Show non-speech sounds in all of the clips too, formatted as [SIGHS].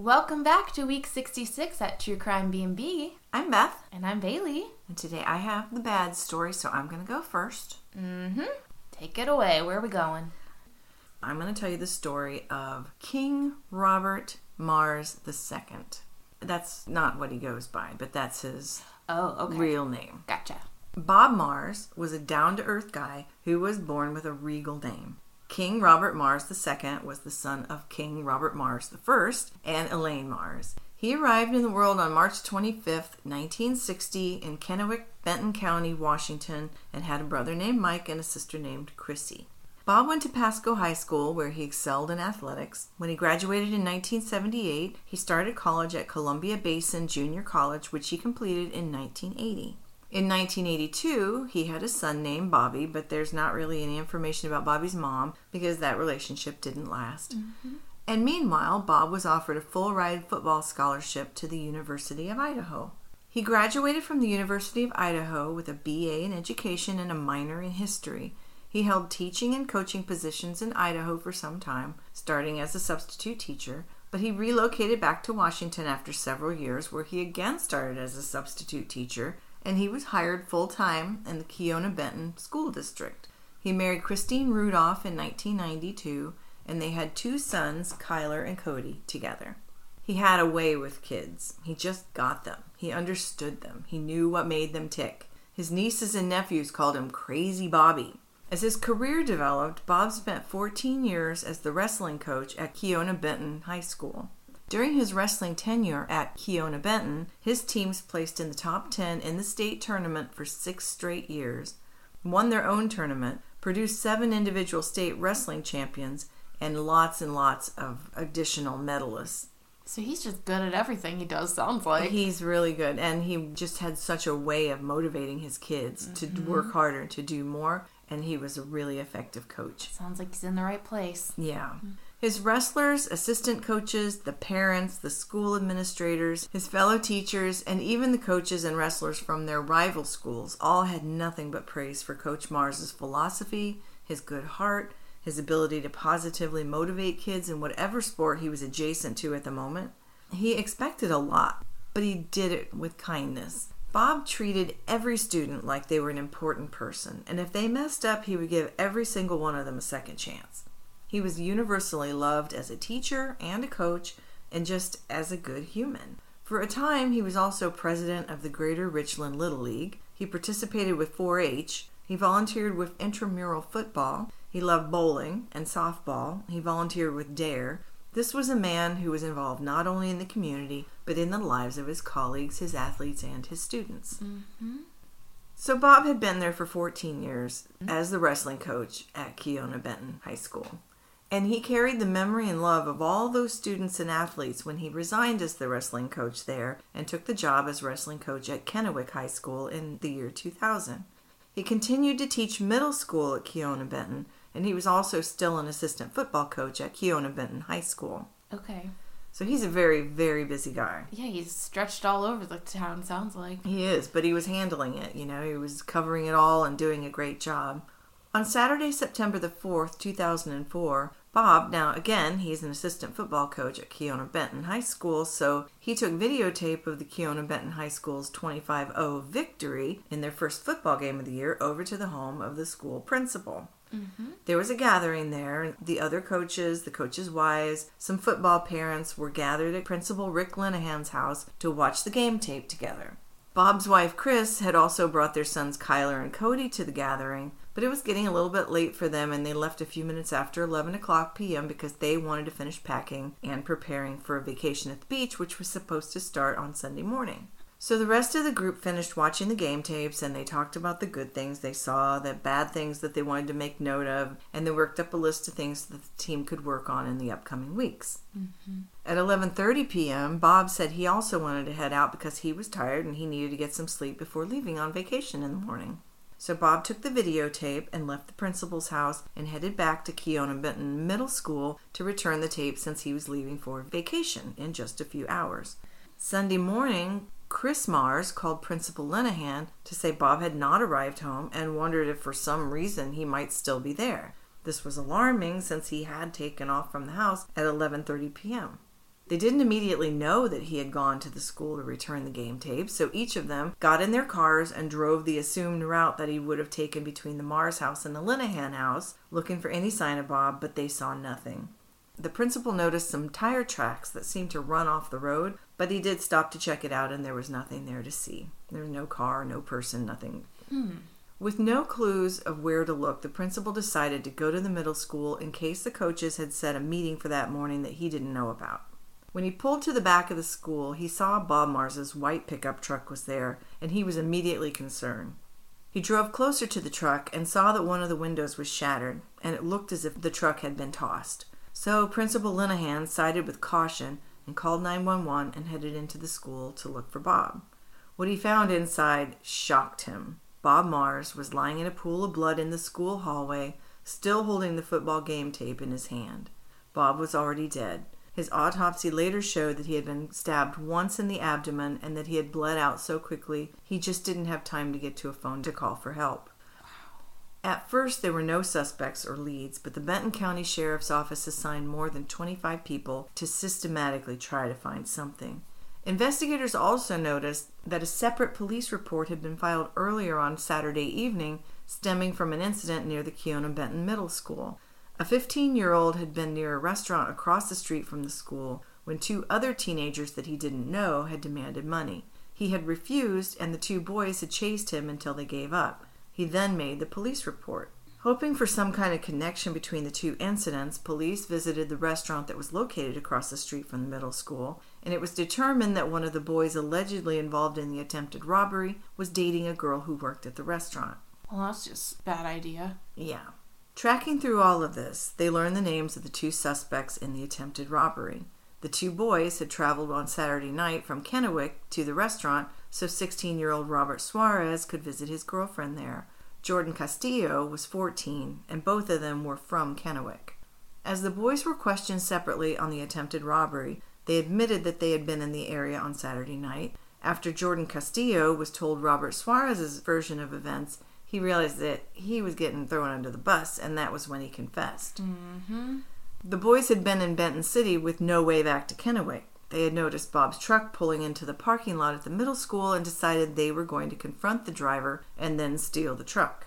Welcome back to week 66 at True Crime B&B. I'm Beth, And I'm Bailey. and today I have the bad story, so I'm going to go first. Mm-hmm. Take it away. Where are we going? I'm going to tell you the story of King Robert Mars II. That's not what he goes by, but that's his Oh, okay. real name. Gotcha. Bob Mars was a down to earth guy who was born with a regal name. King Robert Mars II was the son of King Robert Mars I and Elaine Mars. He arrived in the world on March 25, 1960, in Kennewick, Benton County, Washington, and had a brother named Mike and a sister named Chrissy. Bob went to Pasco High School where he excelled in athletics. When he graduated in 1978, he started college at Columbia Basin Junior College, which he completed in 1980. In 1982, he had a son named Bobby, but there's not really any information about Bobby's mom because that relationship didn't last. Mm-hmm. And meanwhile, Bob was offered a full ride football scholarship to the University of Idaho. He graduated from the University of Idaho with a BA in education and a minor in history. He held teaching and coaching positions in Idaho for some time, starting as a substitute teacher, but he relocated back to Washington after several years, where he again started as a substitute teacher, and he was hired full time in the Kiona Benton School District. He married Christine Rudolph in 1992, and they had two sons, Kyler and Cody, together. He had a way with kids. He just got them. He understood them. He knew what made them tick. His nieces and nephews called him Crazy Bobby. As his career developed, Bob spent 14 years as the wrestling coach at Kiona Benton High School. During his wrestling tenure at Kiona Benton, his teams placed in the top 10 in the state tournament for six straight years, won their own tournament, produced seven individual state wrestling champions, and lots and lots of additional medalists. So he's just good at everything he does, sounds like. He's really good, and he just had such a way of motivating his kids to work mm-hmm. harder, to do more, and he was a really effective coach. Sounds like he's in the right place. Yeah. Mm. His wrestlers, assistant coaches, the parents, the school administrators, his fellow teachers, and even the coaches and wrestlers from their rival schools all had nothing but praise for Coach Mars's philosophy, his good heart, his ability to positively motivate kids in whatever sport he was adjacent to at the moment. He expected a lot, but he did it with kindness. Bob treated every student like they were an important person, and if they messed up, he would give every single one of them a second chance. He was universally loved as a teacher and a coach, and just as a good human. For a time, he was also president of the Greater Richland Little League. He participated with 4 H. He volunteered with intramural football. He loved bowling and softball. He volunteered with DARE. This was a man who was involved not only in the community, but in the lives of his colleagues, his athletes, and his students. Mm-hmm. So Bob had been there for 14 years as the wrestling coach at Kiona Benton High School. And he carried the memory and love of all those students and athletes when he resigned as the wrestling coach there and took the job as wrestling coach at Kennewick High School in the year 2000. He continued to teach middle school at Kiona Benton, and he was also still an assistant football coach at Kiona Benton High School. Okay. So he's a very, very busy guy. Yeah, he's stretched all over the town, sounds like. He is, but he was handling it, you know, he was covering it all and doing a great job. On Saturday, September the 4th, 2004, Bob, now again, he's an assistant football coach at Kiona Benton High School, so he took videotape of the Kiona Benton High School's 25 0 victory in their first football game of the year over to the home of the school principal. Mm-hmm. There was a gathering there. The other coaches, the coaches' wives, some football parents were gathered at Principal Rick Linehan's house to watch the game tape together. Bob's wife, Chris, had also brought their sons Kyler and Cody to the gathering, but it was getting a little bit late for them and they left a few minutes after 11 o'clock p.m. because they wanted to finish packing and preparing for a vacation at the beach, which was supposed to start on Sunday morning. So the rest of the group finished watching the game tapes and they talked about the good things they saw, the bad things that they wanted to make note of, and they worked up a list of things that the team could work on in the upcoming weeks. Mm-hmm. At 11:30 p.m., Bob said he also wanted to head out because he was tired and he needed to get some sleep before leaving on vacation in the morning. So Bob took the videotape and left the principal's house and headed back to Kiona Benton Middle School to return the tape since he was leaving for vacation in just a few hours. Sunday morning, Chris Mars called Principal Linehan to say Bob had not arrived home and wondered if for some reason he might still be there. This was alarming since he had taken off from the house at 11:30 p.m. They didn't immediately know that he had gone to the school to return the game tape, so each of them got in their cars and drove the assumed route that he would have taken between the Mars house and the Linehan house, looking for any sign of Bob, but they saw nothing. The principal noticed some tire tracks that seemed to run off the road, but he did stop to check it out and there was nothing there to see. There was no car, no person, nothing. Hmm. With no clues of where to look, the principal decided to go to the middle school in case the coaches had set a meeting for that morning that he didn't know about. When he pulled to the back of the school, he saw Bob Mars's white pickup truck was there, and he was immediately concerned. He drove closer to the truck and saw that one of the windows was shattered, and it looked as if the truck had been tossed. So Principal Linehan sided with caution and called 911 and headed into the school to look for Bob. What he found inside shocked him. Bob Mars was lying in a pool of blood in the school hallway, still holding the football game tape in his hand. Bob was already dead. His autopsy later showed that he had been stabbed once in the abdomen and that he had bled out so quickly he just didn't have time to get to a phone to call for help. At first, there were no suspects or leads, but the Benton County Sheriff's Office assigned more than 25 people to systematically try to find something. Investigators also noticed that a separate police report had been filed earlier on Saturday evening stemming from an incident near the Kiona Benton Middle School. A 15 year old had been near a restaurant across the street from the school when two other teenagers that he didn't know had demanded money. He had refused, and the two boys had chased him until they gave up. He then made the police report. Hoping for some kind of connection between the two incidents, police visited the restaurant that was located across the street from the middle school, and it was determined that one of the boys allegedly involved in the attempted robbery was dating a girl who worked at the restaurant. Well, that's just a bad idea. Yeah. Tracking through all of this, they learned the names of the two suspects in the attempted robbery. The two boys had traveled on Saturday night from Kennewick to the restaurant so 16 year old Robert Suarez could visit his girlfriend there. Jordan Castillo was 14, and both of them were from Kennewick. As the boys were questioned separately on the attempted robbery, they admitted that they had been in the area on Saturday night. After Jordan Castillo was told Robert Suarez's version of events, he realized that he was getting thrown under the bus, and that was when he confessed. Mm-hmm. The boys had been in Benton City with no way back to Kennewick. They had noticed Bob's truck pulling into the parking lot at the middle school and decided they were going to confront the driver and then steal the truck.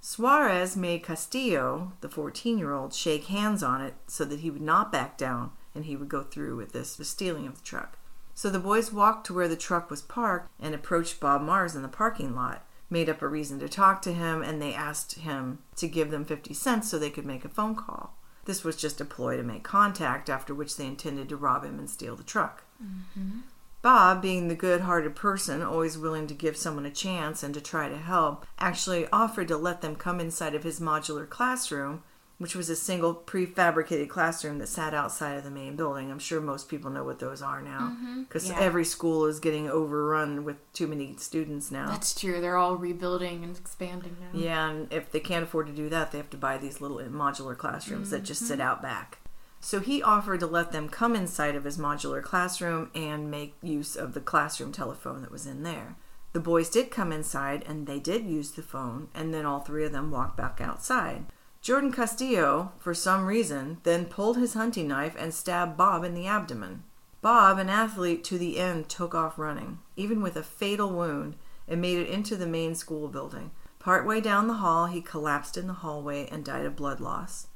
Suarez made Castillo, the 14 year old, shake hands on it so that he would not back down and he would go through with this the stealing of the truck. So the boys walked to where the truck was parked and approached Bob Mars in the parking lot, made up a reason to talk to him, and they asked him to give them 50 cents so they could make a phone call. This was just a ploy to make contact, after which they intended to rob him and steal the truck. Mm-hmm. Bob, being the good hearted person, always willing to give someone a chance and to try to help, actually offered to let them come inside of his modular classroom, which was a single prefabricated classroom that sat outside of the main building. I'm sure most people know what those are now mm-hmm. because Yeah. every school is getting overrun with too many students now. That's true. They're all rebuilding and expanding now. Yeah, and if they can't afford to do that, they have to buy these little uh, modular classrooms that just sit mm-hmm. out back. So he offered to let them come inside of his modular classroom and make use of the classroom telephone that was in there. The boys did come inside and they did use the phone, and then all three of them walked back outside. Jordan Castillo, for some reason, then pulled his hunting knife and stabbed Bob in the abdomen. Bob, an athlete to the end, took off running, even with a fatal wound, and made it into the main school building. Partway down the hall, he collapsed in the hallway and died of blood loss.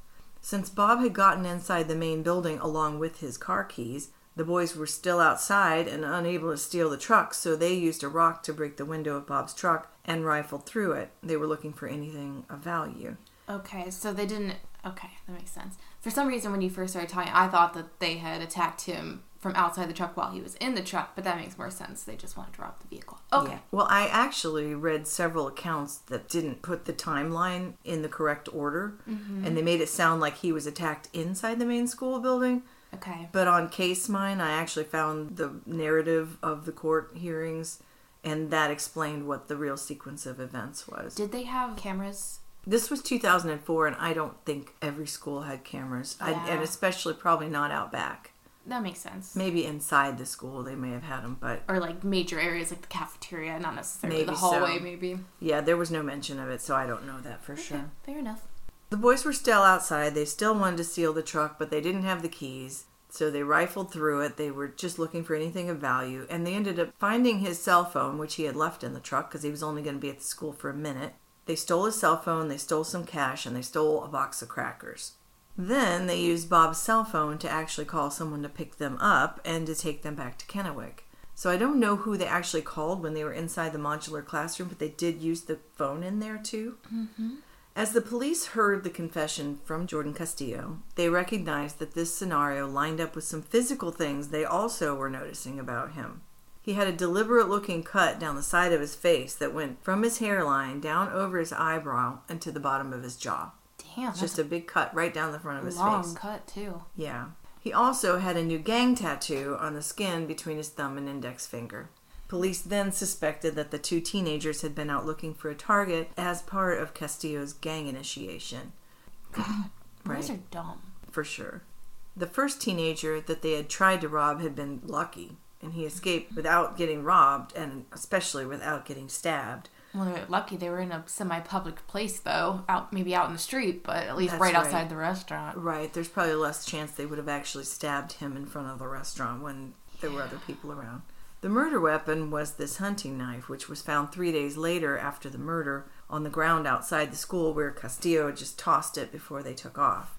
Since Bob had gotten inside the main building along with his car keys, the boys were still outside and unable to steal the truck, so they used a rock to break the window of Bob's truck and rifled through it. They were looking for anything of value. Okay, so they didn't. Okay, that makes sense. For some reason, when you first started talking, I thought that they had attacked him from outside the truck while he was in the truck, but that makes more sense. They just wanted to rob the vehicle. Okay. Yeah. Well, I actually read several accounts that didn't put the timeline in the correct order, mm-hmm. and they made it sound like he was attacked inside the main school building. Okay. But on CaseMine, I actually found the narrative of the court hearings, and that explained what the real sequence of events was. Did they have cameras? This was 2004, and I don't think every school had cameras, I, and especially probably not out back. That makes sense. Maybe inside the school they may have had them, but Or like major areas like the cafeteria, not necessarily the hallway, so. maybe. yeah, there was no mention of it, so I don't know that for sure. Fair enough. The boys were still outside. They still wanted to steal the truck, but they didn't have the keys. So they rifled through it. They were just looking for anything of value. And they ended up finding his cell phone, which he had left in the truck because he was only going to be at the school for a minute. They stole his cell phone, they stole some cash, and they stole a box of crackers. Then they used Bob's cell phone to actually call someone to pick them up and to take them back to Kennewick. So I don't know who they actually called when they were inside the modular classroom, but they did use the phone in there too. Mm-hmm. As the police heard the confession from Jordan Castillo, they recognized that this scenario lined up with some physical things they also were noticing about him. He had a deliberate looking cut down the side of his face that went from his hairline down over his eyebrow and to the bottom of his jaw. Damn, It's just a big cut right down the front of his long face. cut too. Yeah. He also had a new gang tattoo on the skin between his thumb and index finger. Police then suspected that the two teenagers had been out looking for a target as part of Castillo's gang initiation. [COUGHS] Boys are dumb. For sure. The first teenager that they had tried to rob had been lucky, and he escaped without getting robbed, and especially without getting stabbed. Well, they're lucky they were in a semi-public place though, out maybe out in the street, but at least right, right. outside the restaurant. Right, there's probably less chance they would have actually stabbed him in front of the restaurant when there were other people around. The murder weapon was this hunting knife, which was found three days later after the murder on the ground outside the school where Castillo just tossed it before they took off.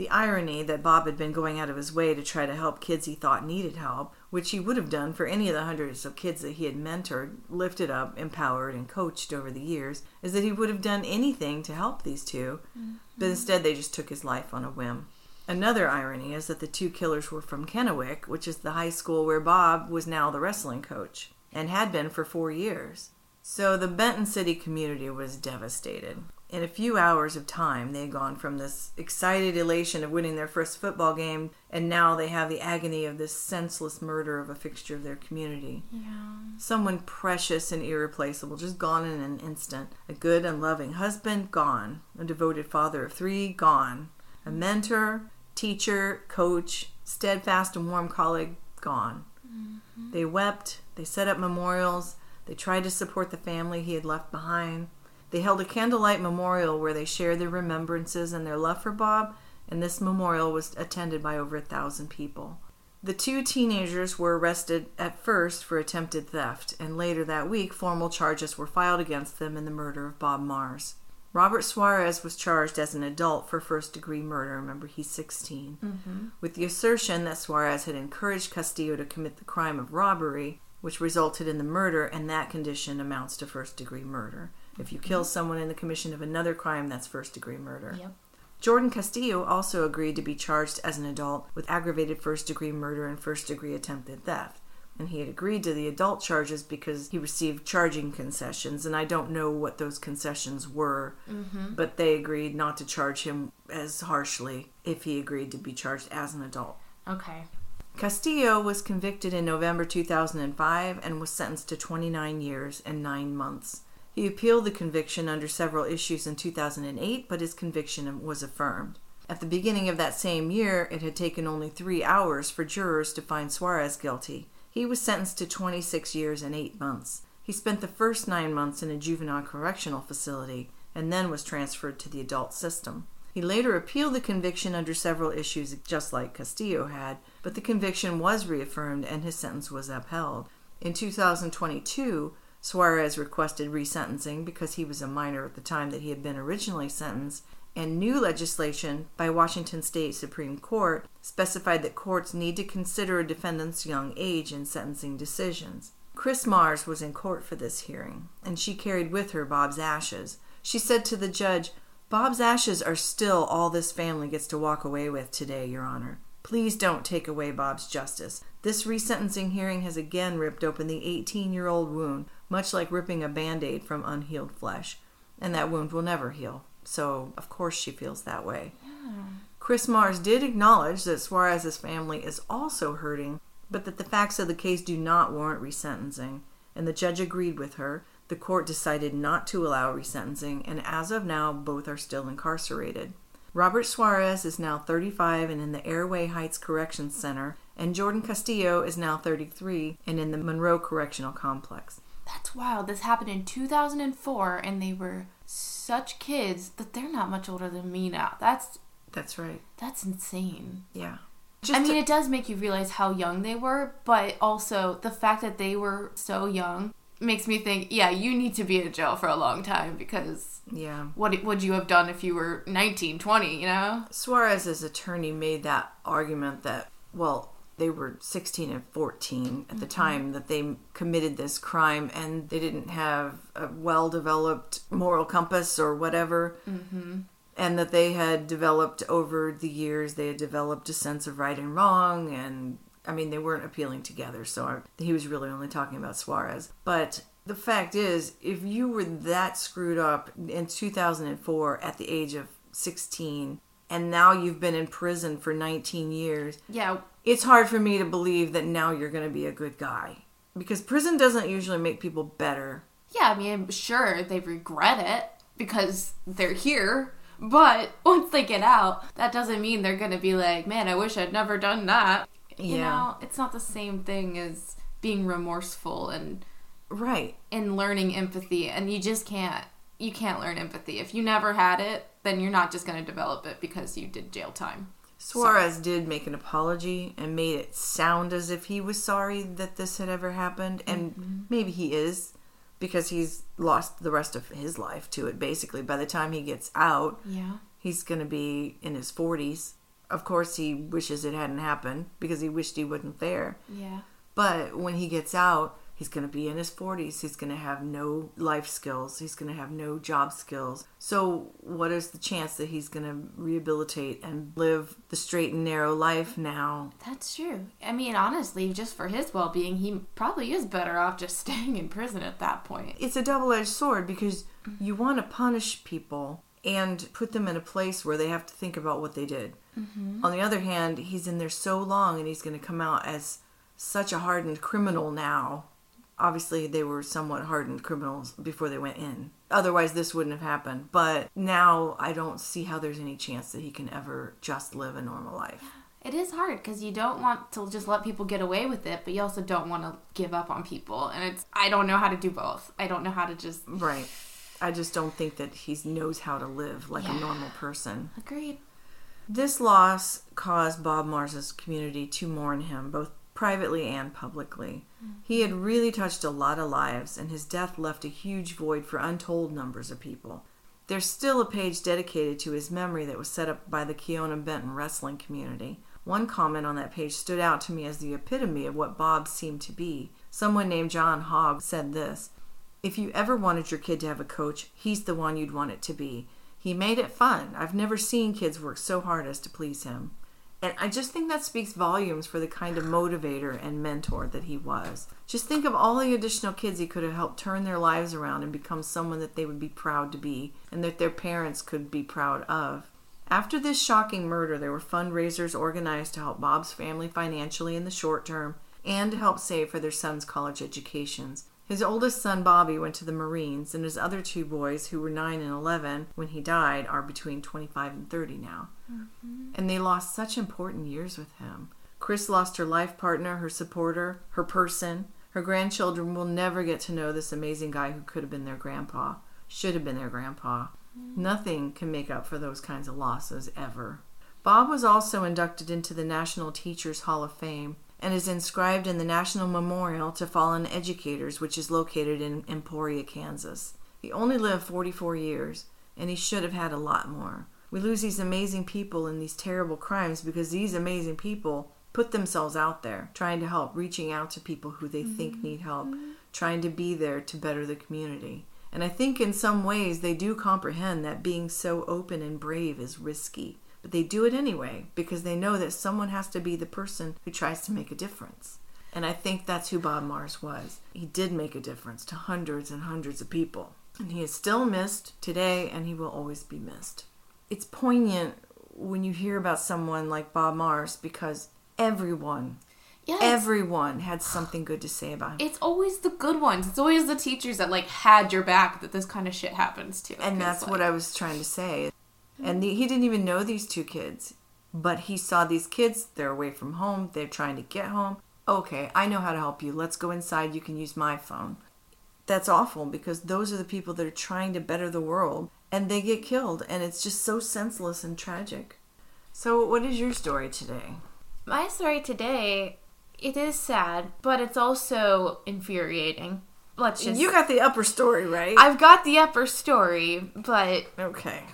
The irony that Bob had been going out of his way to try to help kids he thought needed help, which he would have done for any of the hundreds of kids that he had mentored, lifted up, empowered, and coached over the years, is that he would have done anything to help these 2 mm-hmm. but instead they just took his life on a whim. Another irony is that the two killers were from Kennewick, which is the high school where Bob was now the wrestling coach and had been for four years. So the Benton City community was devastated. In a few hours of time, they had gone from this excited elation of winning their first football game, and now they have the agony of this senseless murder of a fixture of their community. Yeah. Someone precious and irreplaceable, just gone in an instant. A good and loving husband, gone. A devoted father of three, gone. A mentor, teacher, coach, steadfast and warm colleague, gone. Mm-hmm. They wept, they set up memorials, they tried to support the family he had left behind. They held a candlelight memorial where they shared their remembrances and their love for Bob, and this memorial was attended by over a thousand people. The two teenagers were arrested at first for attempted theft, and later that week, formal charges were filed against them in the murder of Bob Mars. Robert Suarez was charged as an adult for first degree murder. Remember, he's 16. Mm-hmm. With the assertion that Suarez had encouraged Castillo to commit the crime of robbery, which resulted in the murder, and that condition amounts to first degree murder. If you kill someone in the commission of another crime, that's first degree murder. Yep. Jordan Castillo also agreed to be charged as an adult with aggravated first degree murder and first degree attempted theft. And he had agreed to the adult charges because he received charging concessions, and I don't know what those concessions were, mm-hmm. but they agreed not to charge him as harshly if he agreed to be charged as an adult. Okay. Castillo was convicted in November 2005 and was sentenced to 29 years and 9 months. He appealed the conviction under several issues in 2008, but his conviction was affirmed. At the beginning of that same year, it had taken only three hours for jurors to find Suarez guilty. He was sentenced to 26 years and 8 months. He spent the first nine months in a juvenile correctional facility and then was transferred to the adult system. He later appealed the conviction under several issues, just like Castillo had, but the conviction was reaffirmed and his sentence was upheld. In 2022, Suarez requested resentencing because he was a minor at the time that he had been originally sentenced, and new legislation by Washington State Supreme Court specified that courts need to consider a defendant's young age in sentencing decisions. Chris Mars was in court for this hearing, and she carried with her Bob's ashes. She said to the judge, Bob's ashes are still all this family gets to walk away with today, Your Honor. Please don't take away Bob's justice. This resentencing hearing has again ripped open the 18 year old wound, much like ripping a band aid from unhealed flesh. And that wound will never heal. So, of course, she feels that way. Chris Mars did acknowledge that Suarez's family is also hurting, but that the facts of the case do not warrant resentencing. And the judge agreed with her. The court decided not to allow resentencing, and as of now, both are still incarcerated. Robert Suarez is now 35 and in the Airway Heights Corrections Center, and Jordan Castillo is now 33 and in the Monroe Correctional Complex. That's wild. This happened in 2004, and they were such kids that they're not much older than me now. That's That's right. that's insane. Yeah. Just I mean, to- it does make you realize how young they were, but also the fact that they were so young makes me think, yeah, you need to be in jail for a long time because yeah. what would you have done if you were 19, 20, you know? Suarez's attorney made that argument that, well, they were 16 and 14 at the time that they committed this crime and they didn't have a well developed moral compass or whatever. Mm-hmm. And that they had developed over the years, they had developed a sense of right and wrong. And I mean, they weren't appealing together. So I, he was really only talking about Suarez. But the fact is, if you were that screwed up in 2004 at the age of 16, and now you've been in prison for 19 years, Yeah, it's hard for me to believe that now you're going to be a good guy. Because prison doesn't usually make people better. yeah, I mean, sure, they regret it because they're here, but [LAUGHS] once they get out, that doesn't mean they're going to be like, man, I wish I'd never done that. You Yeah. know, it's not the same thing as being remorseful and Right. and learning empathy and you just can't you can't learn empathy if you never had it then you're not just going to develop it because you did jail time Suarez did make an apology and made it sound as if he was sorry that this had ever happened. And mm-hmm. maybe he is because he's lost the rest of his life to it, basically. By the time he gets out, yeah he's going to be in his 40s. Of course, he wishes it hadn't happened because he wished he wasn't there. yeah But when he gets out, he's going to be in his 40s. He's going to have no life skills. He's going to have no job skills. So, what is the chance that he's going to rehabilitate and live the straight and narrow life now? that's true i mean honestly just for his well-being he probably is better off just [LAUGHS] staying in prison at that point It's a double edged sword because you want to punish people and put them in a place where they have to think about what they did. Mm-hmm. On the other hand, he's in there so long and he's going to come out as such a hardened criminal now. Obviously, they were somewhat hardened criminals before they went in. Otherwise, this wouldn't have happened. But now I don't see how there's any chance that he can ever just live a normal life. it is hard because you don't want to just let people get away with it but you also don't want to give up on people and it's i don't know how to do both i don't know how to just Right. I just don't think that he knows how to live like a normal person. agreed This loss caused Bob Mars's community to mourn him, both privately and publicly. He had really touched a lot of lives, and his death left a huge void for untold numbers of people. There's still a page dedicated to his memory that was set up by the Kiona Benton wrestling community. One comment on that page stood out to me as the epitome of what Bob seemed to be. Someone named John Hogg said this If you ever wanted your kid to have a coach, he's the one you'd want it to be. He made it fun. I've never seen kids work so hard as to please him. And I just think that speaks volumes for the kind of motivator and mentor that he was. Just think of all the additional kids he could have helped turn their lives around and become someone that they would be proud to be and that their parents could be proud of. After this shocking murder, there were fundraisers organized to help Bob's family financially in the short term and to help save for their son's college educations. His oldest son, Bobby, went to the Marines, and his other two boys, who were 9 and 11 when he died, are between 25 and 30 now. Mm-hmm. And they lost such important years with him. Chris lost her life partner, her supporter, her person. Her grandchildren will never get to know this amazing guy who could have been their grandpa, should have been their grandpa. Mm-hmm. Nothing can make up for those kinds of losses ever. Bob was also inducted into the National Teachers Hall of Fame and is inscribed in the National Memorial to Fallen Educators, which is located in Emporia, Kansas. He only lived 44 years, and he should have had a lot more. We lose these amazing people in these terrible crimes because these amazing people put themselves out there, trying to help, reaching out to people who they think mm-hmm. need help, trying to be there to better the community. And I think in some ways they do comprehend that being so open and brave is risky. But they do it anyway because they know that someone has to be the person who tries to make a difference. And I think that's who Bob Mars was. He did make a difference to hundreds and hundreds of people. And he is still missed today and he will always be missed. It's poignant when you hear about someone like Bob Mars because everyone, it's, everyone had something good to say about him. it's always the good ones. It's always the teachers that like had your back that this kind of shit happens to. And that's what I was trying to say. And the, he didn't even know these two kids, but he saw these kids. They're away from home. They're trying to get home. Okay, I know how to help you. Let's go inside. You can use my phone. That's awful because those are the people that are trying to better the world and they get killed. And it's just so senseless and tragic. So, what is your story today? My story today, it is sad, but it's also infuriating. Let's just. You got the upper story, right? I've got the upper story, but okay.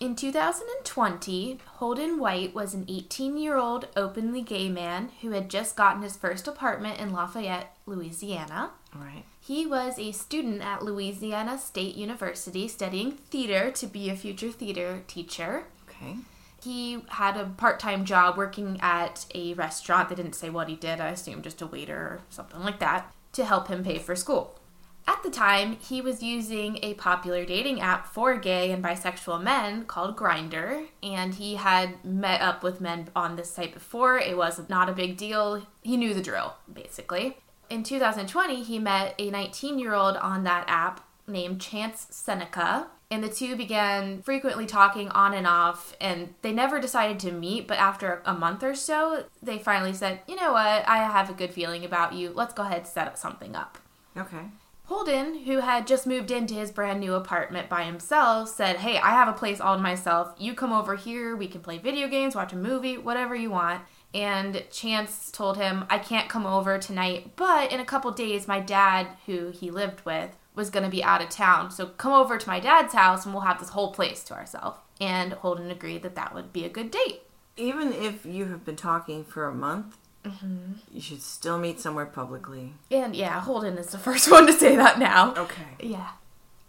in 2020, Holden White was an 18 year old openly gay man who had just gotten his first apartment in Lafayette, Louisiana. Right. He was a student at Louisiana State University studying theater to be a future theater teacher. Okay. He had a part time job working at a restaurant. They didn't say what he did, I assume just a waiter or something like that, to help him pay for school. At the time, he was using a popular dating app for gay and bisexual men called Grindr, and he had met up with men on this site before. It was not a big deal. He knew the drill, basically. In 2020, he met a 19 year old on that app named Chance Seneca, and the two began frequently talking on and off, and they never decided to meet, but after a month or so, they finally said, You know what? I have a good feeling about you. Let's go ahead and set something up. Okay. Holden, who had just moved into his brand new apartment by himself, said, Hey, I have a place all to myself. You come over here. We can play video games, watch a movie, whatever you want. And Chance told him, I can't come over tonight, but in a couple days, my dad, who he lived with, was going to be out of town. So come over to my dad's house and we'll have this whole place to ourselves. And Holden agreed that that would be a good date. Even if you have been talking for a month, mm-hmm. you should still meet somewhere publicly. And yeah, Holden is the [LAUGHS] first one to say that now. Okay. Yeah.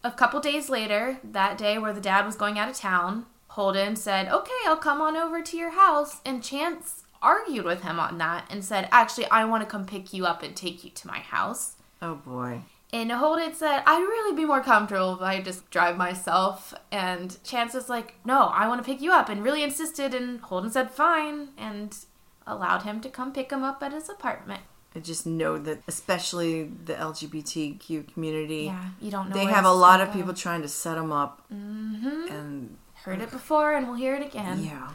A couple days later, that day where the dad was going out of town, Holden said, Okay, I'll come on over to your house. And Chance argued with him on that and said, Actually, I want to come pick you up and take you to my house. Oh boy. And Holden said, I'd really be more comfortable if I just drive myself. And Chance was like, No, I want to pick you up, and really insisted. And Holden said, Fine, and allowed him to come pick him up at his apartment. I just know that, especially the LGBTQ community, Yeah, you don't know. they have a lot of people trying to set them up, mm-hmm. and Heard it before, and we'll hear it again. yeah.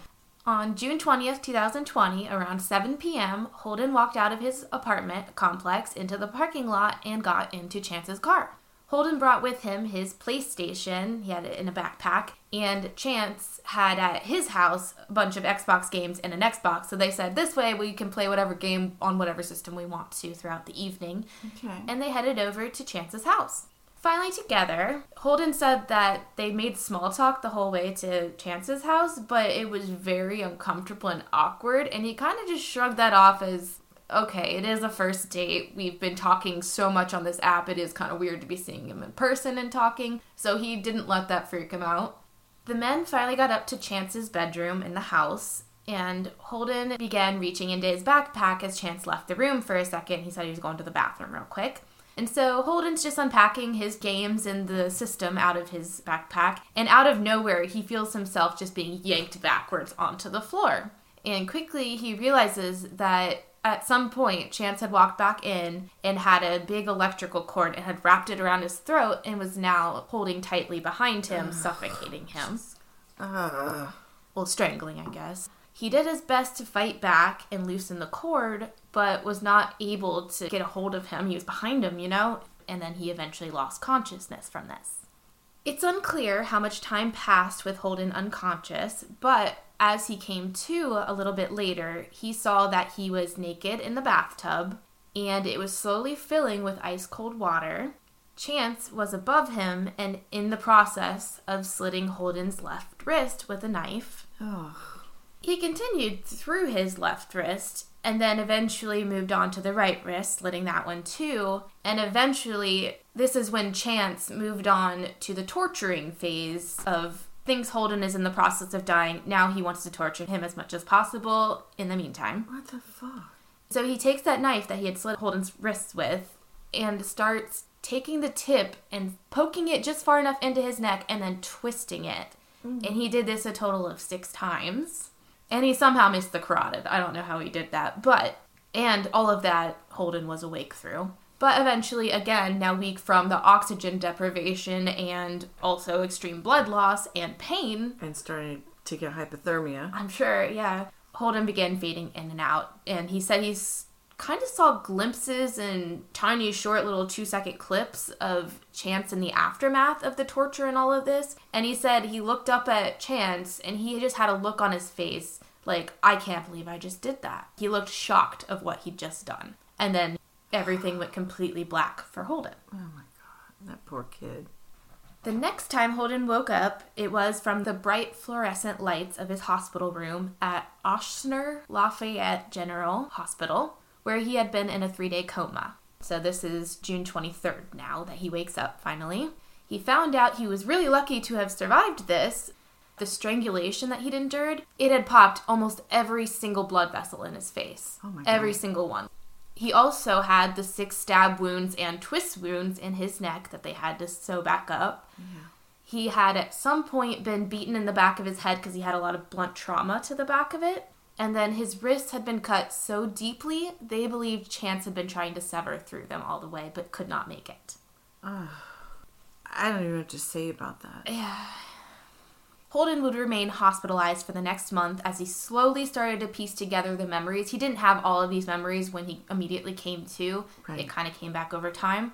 On June 20th, 2020, around 7 p.m., Holden walked out of his apartment complex into the parking lot and got into Chance's car. Holden brought with him his PlayStation, he had it in a backpack, and Chance had at his house a bunch of Xbox games and an Xbox. So they said, This way we can play whatever game on whatever system we want to throughout the evening Okay. and they headed over to Chance's house. Finally together, Holden said that they made small talk the whole way to Chance's house, but it was very uncomfortable and awkward, and he kind of just shrugged that off as okay, it is a first date. We've been talking so much on this app, it is kind of weird to be seeing him in person and talking, so he didn't let that freak him out. The men finally got up to Chance's bedroom in the house, and Holden began reaching into his backpack as Chance left the room for a second. He said he was going to the bathroom real quick. And so Holden's just unpacking his games and the system out of his backpack, and out of nowhere, he feels himself just being yanked backwards onto the floor. And quickly, he realizes that at some point, Chance had walked back in and had a big electrical cord and had wrapped it around his throat and was now holding tightly behind him, [SIGHS] suffocating him. [SIGHS] Uh, Well, strangling, I guess. He did his best to fight back and loosen the cord, but was not able to get a hold of him. He was behind him, you know? And then he eventually lost consciousness from this. It's unclear how much time passed with Holden unconscious, but as he came to a little bit later, he saw that he was naked in the bathtub and it was slowly filling with ice cold water. Chance was above him and in the process of slitting Holden's left wrist with a knife. oh, He continued through his left wrist and then eventually moved on to the right wrist, slitting that one too. And eventually, this is when Chance moved on to the torturing phase of things Holden is in the process of dying. Now he wants to torture him as much as possible in the meantime. what the fuck? So he takes that knife that he had slit Holden's wrists with and starts taking the tip and poking it just far enough into his neck and then twisting it. Mm. And he did this a total of six times. And he somehow missed the carotid. I don't know how he did that. But, and all of that Holden was awake through. But eventually, again, now weak from the oxygen deprivation and also extreme blood loss and pain, And starting to get hypothermia. I'm sure, yeah. Holden began fading in and out, and he said he's kind of saw glimpses and tiny, short, little two second clips of Chance in the aftermath of the torture and all of this. And he said he looked up at Chance, and he just had a look on his face Like, I can't believe I just did that. He looked shocked of what he'd just done. And then everything went completely black for Holden. Oh my god, that poor kid. The next time Holden woke up, it was from the bright fluorescent lights of his hospital room at Ochsner Lafayette General Hospital, where he had been in a three day coma. So this is June 23rd now that he wakes up finally. He found out he was really lucky to have survived this. The strangulation that he'd endured, it had popped almost every single blood vessel in his face. Oh my every single one. He also had the six stab wounds and twist wounds in his neck that they had to sew back up. He had at some point been beaten in the back of his head because he had a lot of blunt trauma to the back of it. And then his wrists had been cut so deeply, they believed Chance had been trying to sever through them all the way, but could not make it. I don't even know what to say about that. Holden would remain hospitalized for the next month as he slowly started to piece together the memories. He didn't have all of these memories when he immediately came to. Right. It kind of came back over time.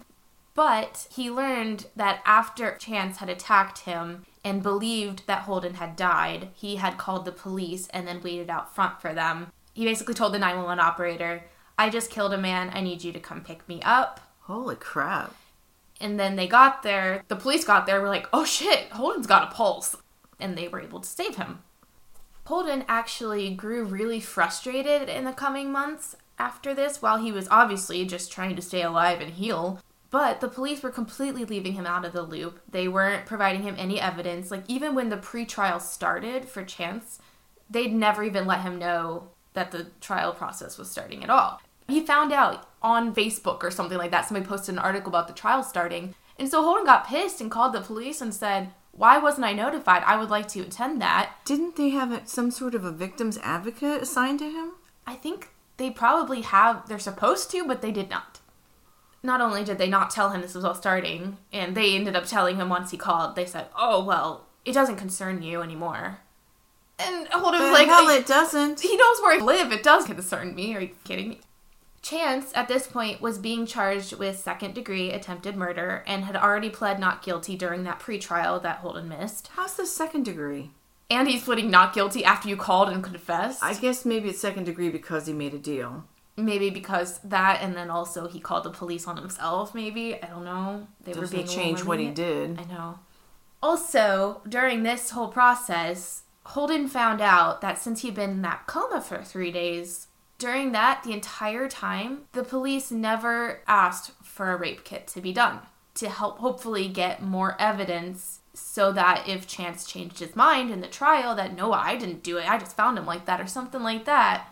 But he learned that after Chance had attacked him and believed that Holden had died, he had called the police and then waited out front for them. He basically told the 911 operator, I just killed a man. I need you to come pick me up. Holy crap. And then they got there, the police got there, were like, oh shit, Holden's got a pulse. And they were able to save him. Holden actually grew really frustrated in the coming months after this, while he was obviously just trying to stay alive and heal. But the police were completely leaving him out of the loop. They weren't providing him any evidence. Like, even when the pre trial started for Chance, they'd never even let him know that the trial process was starting at all. He found out on Facebook or something like that. Somebody posted an article about the trial starting. And so Holden got pissed and called the police and said, Why wasn't I notified? I would like to attend that. Didn't they have some sort of a victim's advocate assigned to him? I think they probably have, they're supposed to, but they did not. Not only did they not tell him this was all starting, and they ended up telling him once he called, they said, Oh, well, it doesn't concern you anymore. And Holden was uh, like, hell, it doesn't. [LAUGHS] he knows where I live. It does concern me. Are you kidding me? Chance, at this point, was being charged with second degree attempted murder and had already pled not guilty during that pretrial that Holden missed. How's the second degree? And he's pleading not guilty after you called and confessed. I guess maybe it's second degree because he made a deal. maybe because that, and then also he called the police on himself. Maybe I don't know. They were Doesn't being change what he did. I know. Also, during this whole process, Holden found out that since he'd been in that coma for three days, during that, the entire time, the police never asked for a rape kit to be done to help hopefully get more evidence so that if Chance changed his mind in the trial, that no, I didn't do it, I just found him like that, or something like that.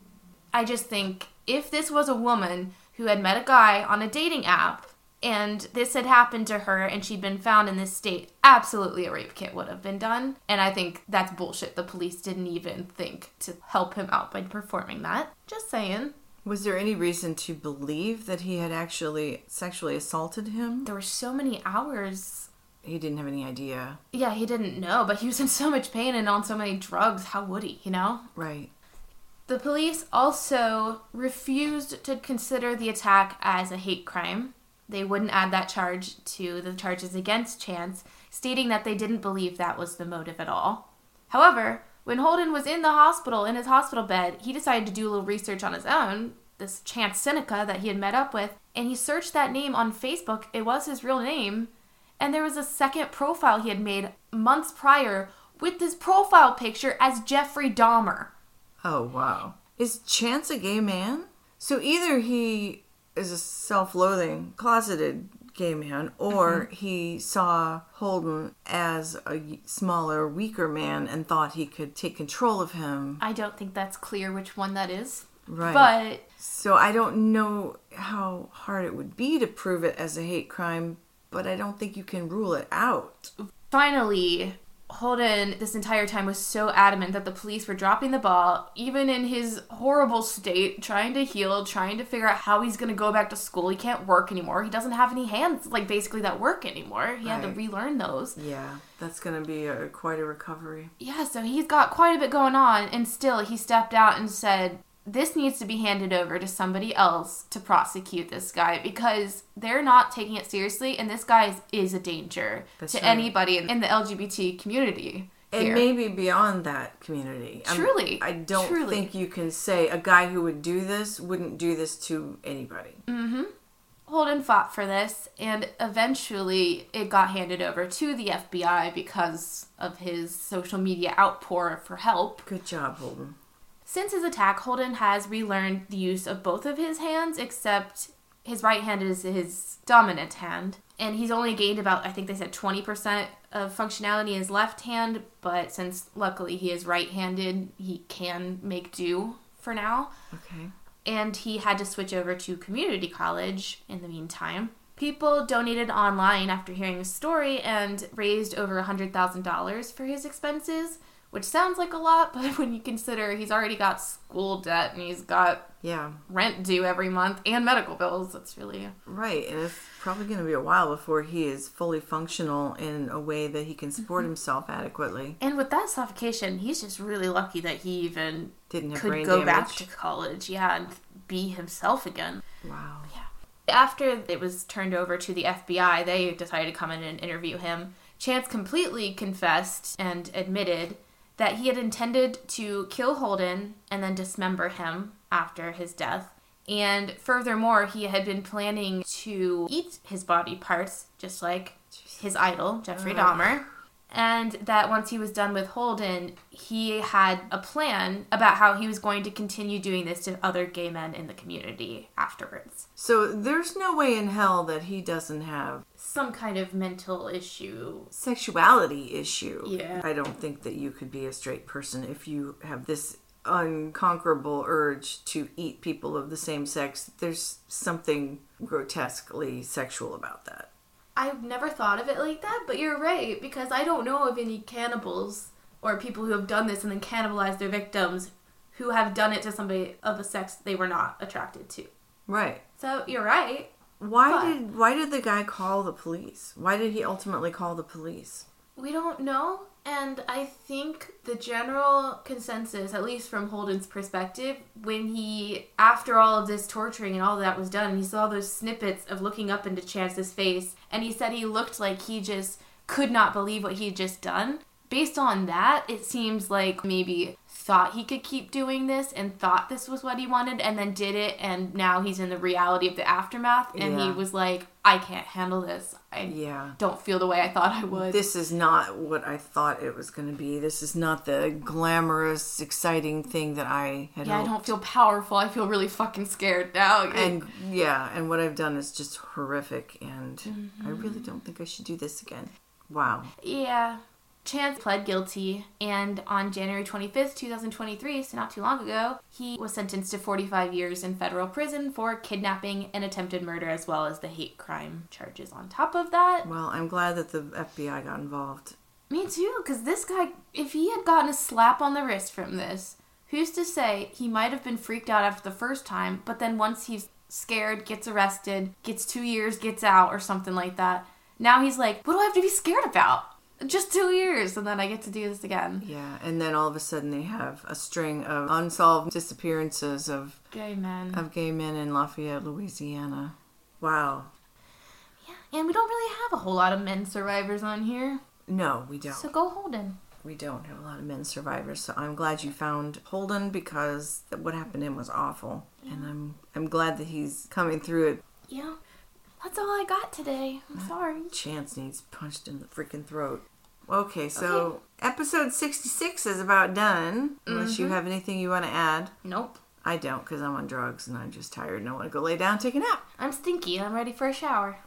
I just think if this was a woman who had met a guy on a dating app and this had happened to her and she'd been found in this state, absolutely a rape kit would have been done. And I think that's bullshit. The police didn't even think to help him out by performing that. Just saying. Was there any reason to believe that he had actually sexually assaulted him? There were so many hours. He didn't have any idea. Yeah, he didn't know, but he was in so much pain and on so many drugs. How would he, you know? Right. The police also refused to consider the attack as a hate crime. They wouldn't add that charge to the charges against Chance, stating that they didn't believe that was the motive at all. However, when Holden was in the hospital, in his hospital bed, he decided to do a little research on his own, this Chance Seneca that he had met up with, and he searched that name on Facebook. It was his real name. And there was a second profile he had made months prior with this profile picture as Jeffrey Dahmer. Oh, wow. Is Chance a gay man? So either he is a self loathing, closeted gay man, or mm-hmm. he saw Holden as a smaller, weaker man and thought he could take control of him. I don't think that's clear which one that is. Right. But So I don't know how hard it would be to prove it as a hate crime, but I don't think you can rule it out. finally, Holden, this entire time, was so adamant that the police were dropping the ball, even in his horrible state, trying to heal, trying to figure out how he's going to go back to school. He can't work anymore. He doesn't have any hands, like, basically, that work anymore. He had to relearn those. Yeah, that's going to be a, quite a recovery. Yeah, so he's got quite a bit going on, and still he stepped out and said, This needs to be handed over to somebody else to prosecute this guy because they're not taking it seriously, and this guy is, is a danger That's to right. anybody in, the LGBT community. and maybe beyond that community. I'm- Truly, I don't truly. think you can say a guy who would do this wouldn't do this to anybody. Mm-hmm. Holden fought for this, and eventually it got handed over to the FBI because of his social media outpour for help. Good job, Holden. Since his attack, Holden has relearned the use of both of his hands, except his right hand is his dominant hand. And he's only gained about, I think they said 20% of functionality in his left hand, but since luckily he is right handed, he can make do for now. Okay. And he had to switch over to community college in the meantime. People donated online after hearing his story and raised over $100,000 for his expenses, which sounds like a lot, [LAUGHS] but when you consider he's already got school debt and he's got Yeah. rent due every month and medical bills, that's really. Right, and it's probably going to be a while before he is fully functional in a way that he can support Mm-hmm. himself adequately. And with that suffocation, he's just really lucky that he even Didn't have could go damage. back to college, yeah, and be himself again. Wow. Yeah. After it was turned over to the FBI, they decided to come in and interview him. Chance completely confessed and admitted that he had intended to kill Holden and then dismember him after his death. And furthermore, he had been planning to eat his body parts, just like his idol, Jeffrey. Dahmer. And that once he was done with Holden, he had a plan about how he was going to continue doing this to other gay men in the community afterwards. So there's no way in hell that he doesn't have Some kind of mental issue. sexuality issue. Yeah. I don't think that you could be a straight person if you have this unconquerable urge to eat people of the same sex. There's something grotesquely sexual about that. I've never thought of it like that, but you're right, because I don't know of any cannibals or people who have done this and then cannibalized their victims who have done it to somebody of a sex they were not attracted to. Right. So you're right. Why But- did why did the guy call the police? Why did he ultimately call the police? We don't know, and I think the general consensus, at least from Holden's perspective, when he, after all of this torturing and all that was done, he saw those snippets of looking up into Chance's face, and he said he looked like he just could not believe what he had just done. Based on that, it seems like maybe thought he could keep doing this and thought this was what he wanted and then did it and now he's in the reality of the aftermath and he was like I can't handle this. I Yeah. don't feel the way I thought I would. This is not what I thought it was going to be. This is not the glamorous, exciting thing that I had Yeah, I don't feel powerful. I feel really fucking scared now. And yeah, and what I've done is just horrific, and I Mm-hmm. really don't think I should do this again. Wow. yeah. Chance pled guilty, and on January 25th, 2023, so not too long ago, he was sentenced to 45 years in federal prison for kidnapping and attempted murder, as well as the hate crime charges on top of that. Well, I'm glad that the FBI got involved. Me too, because this guy, if he had gotten a slap on the wrist from this, who's to say he might have been freaked out after the first time, but then once he's scared, gets arrested, gets two years, gets out, or something like that, now he's like, what do I have to be scared about? Just two years, and then I get to do this again. Yeah, and then all of a sudden they have a string of unsolved disappearances of, Gay men. of gay men in Lafayette, Louisiana. Wow. yeah, and we don't really have a whole lot of men survivors on here, No, we don't. so go Holden. we don't have a lot of men survivors. So I'm glad you found Holden because what happened to him was awful, and I'm I'm glad that he's coming through it. Yeah, that's all I got today. I'm sorry. Chance needs punched in the freaking throat. Okay, so episode 66 is about done. Unless you mm-hmm. have anything you want to add. Nope. I don't because I'm on drugs and I'm just tired and I want to go lay down and take a nap. I'm stinky and I'm ready for a shower.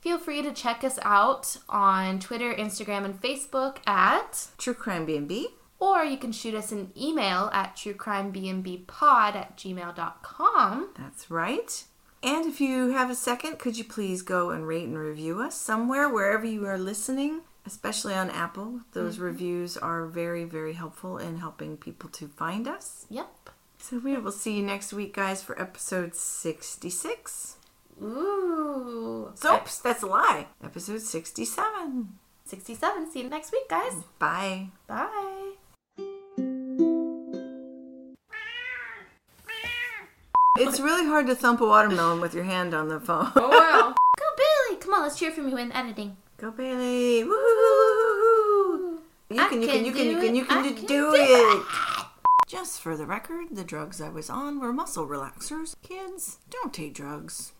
Feel free to check us out on Twitter, Instagram, and Facebook at, True Crime B&B. or you can shoot us an email at truecrimebnbpod at gmail.com. That's right. And if you have a second, could you please go and rate and review us somewhere, wherever you are listening, especially on Apple. Those mm-hmm. reviews are very, very helpful in helping people to find us. Yep. So we will see you next week, guys, for episode 66. Ooh. Oops, that's a lie. Episode 67. 67. See you next week, guys. Bye. Bye. It's really hard to thump a watermelon with your hand on the phone. Oh, wow. [LAUGHS] Go, Billy. Come on, let's cheer for me when editing. Go Bailey! Woo! You can, you can, you can, you can, you can, I do, can do do it. Just for the record, the drugs I was on were muscle relaxers. Kids, don't take drugs.